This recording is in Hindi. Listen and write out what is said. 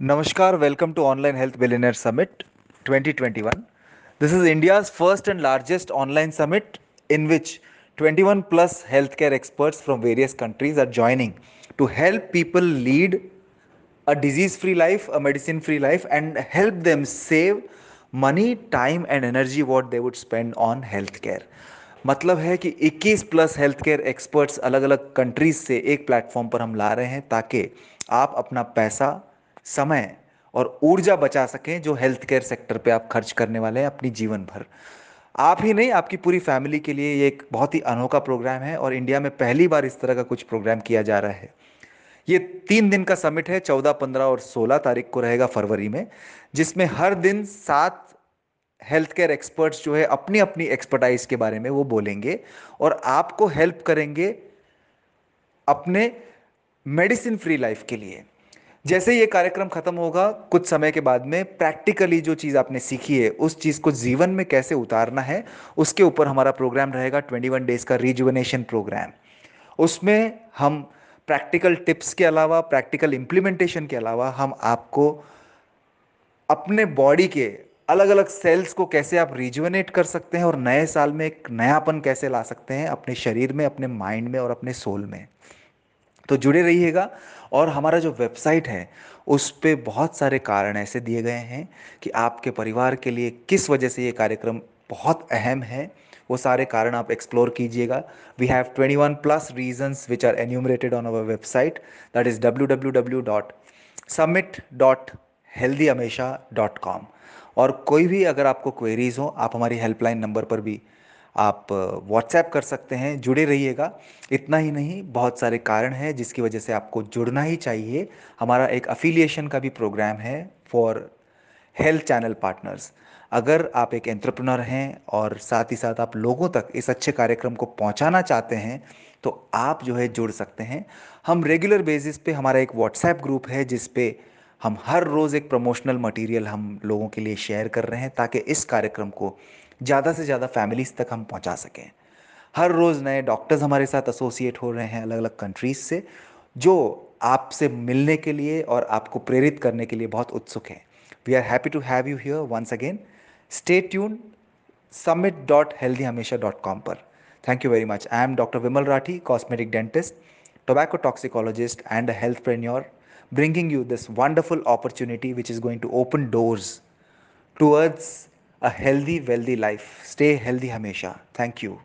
नमस्कार welcome to online health billionaire summit 2021 this is India's first and largest online summit in which 21 plus health care experts from various countries are joining to help people lead a disease free life a medicine free life and help them save money time and energy what they would spend on health care मतलब है कि 21 प्लस हेल्थ केयर एक्सपर्ट्स अलग अलग कंट्रीज़ से एक प्लेटफॉर्म पर हम ला रहे हैं ताकि आप अपना पैसा समय और ऊर्जा बचा सकें जो हेल्थ केयर सेक्टर पे आप खर्च करने वाले हैं अपनी जीवन भर। आप ही नहीं, आपकी पूरी फैमिली के लिए ये एक बहुत ही अनोखा प्रोग्राम है और इंडिया में पहली बार इस तरह का कुछ प्रोग्राम किया जा रहा है। ये तीन दिन का समिट है, चौदह, पंद्रह और सोलह तारीख को रहेगा फरवरी में, जिसमें हर दिन सात हेल्थ केयर एक्सपर्ट्स जो है अपनी अपनी एक्सपर्टाइज के बारे में वो बोलेंगे और आपको हेल्प करेंगे अपने मेडिसिन फ्री लाइफ के लिए। जैसे ये कार्यक्रम खत्म होगा, कुछ समय के बाद में प्रैक्टिकली जो चीज़ आपने सीखी है, उस चीज़ को जीवन में कैसे उतारना है, उसके ऊपर हमारा प्रोग्राम रहेगा 21 डेज़ का रिजुवनेशन प्रोग्राम। उसमें हम प्रैक्टिकल टिप्स के अलावा, प्रैक्टिकल इम्प्लीमेंटेशन के अलावा, हम आपको अपने बॉडी के अलग अलग सेल्स को कैसे आप रिजुवनेट कर सकते हैं और नए साल में एक नयापन कैसे ला सकते हैं, अपने शरीर में, अपने माइंड में और अपने सोल में। तो जुड़े रहिएगा। और हमारा जो वेबसाइट है, उस पर बहुत सारे कारण ऐसे दिए गए हैं कि आपके परिवार के लिए किस वजह से ये कार्यक्रम बहुत अहम है। वो सारे कारण आप एक्सप्लोर कीजिएगा। We have 21 plus reasons which are enumerated on our website that is W W W dot summit dot healthy Hamesha dot com और कोई भी अगर आपको क्वेरीज हो, आप हमारी हेल्पलाइन नंबर पर भी आप व्हाट्सएप कर सकते हैं, जुड़े रहिएगा। इतना ही नहीं, बहुत सारे कारण हैं जिसकी वजह से आपको जुड़ना ही चाहिए। हमारा एक अफिलिएशन का भी प्रोग्राम है फॉर हेल्थ चैनल पार्टनर्स अगर आप एक एंट्रप्रनर हैं और साथ ही साथ आप लोगों तक इस अच्छे कार्यक्रम को पहुंचाना चाहते हैं तो आप जो है जुड़ सकते हैं। हम रेगुलर बेसिस पे हमारा एक व्हाट्सएप ग्रुप है जिस पे हम हर रोज़ एक प्रमोशनल मटेरियल हम लोगों के लिए शेयर कर रहे हैं ताकि इस कार्यक्रम को ज़्यादा से ज़्यादा फैमिलीज़ तक हम पहुँचा सकें। हर रोज़ नए डॉक्टर्स हमारे साथ एसोसिएट हो रहे हैं अलग अलग कंट्रीज़ से, जो आपसे मिलने के लिए और आपको प्रेरित करने के लिए बहुत उत्सुक हैं। We are happy to have you here once again stay tune summit dot healthy Hamesha dot com पर। Thank you very much I am doctor Vimal Rathi cosmetic dentist tobacco toxicologist and a healthpreneur, bringing you this wonderful opportunity which is going to open doors towards a healthy, wealthy life. Stay healthy, Hamesha. Thank you.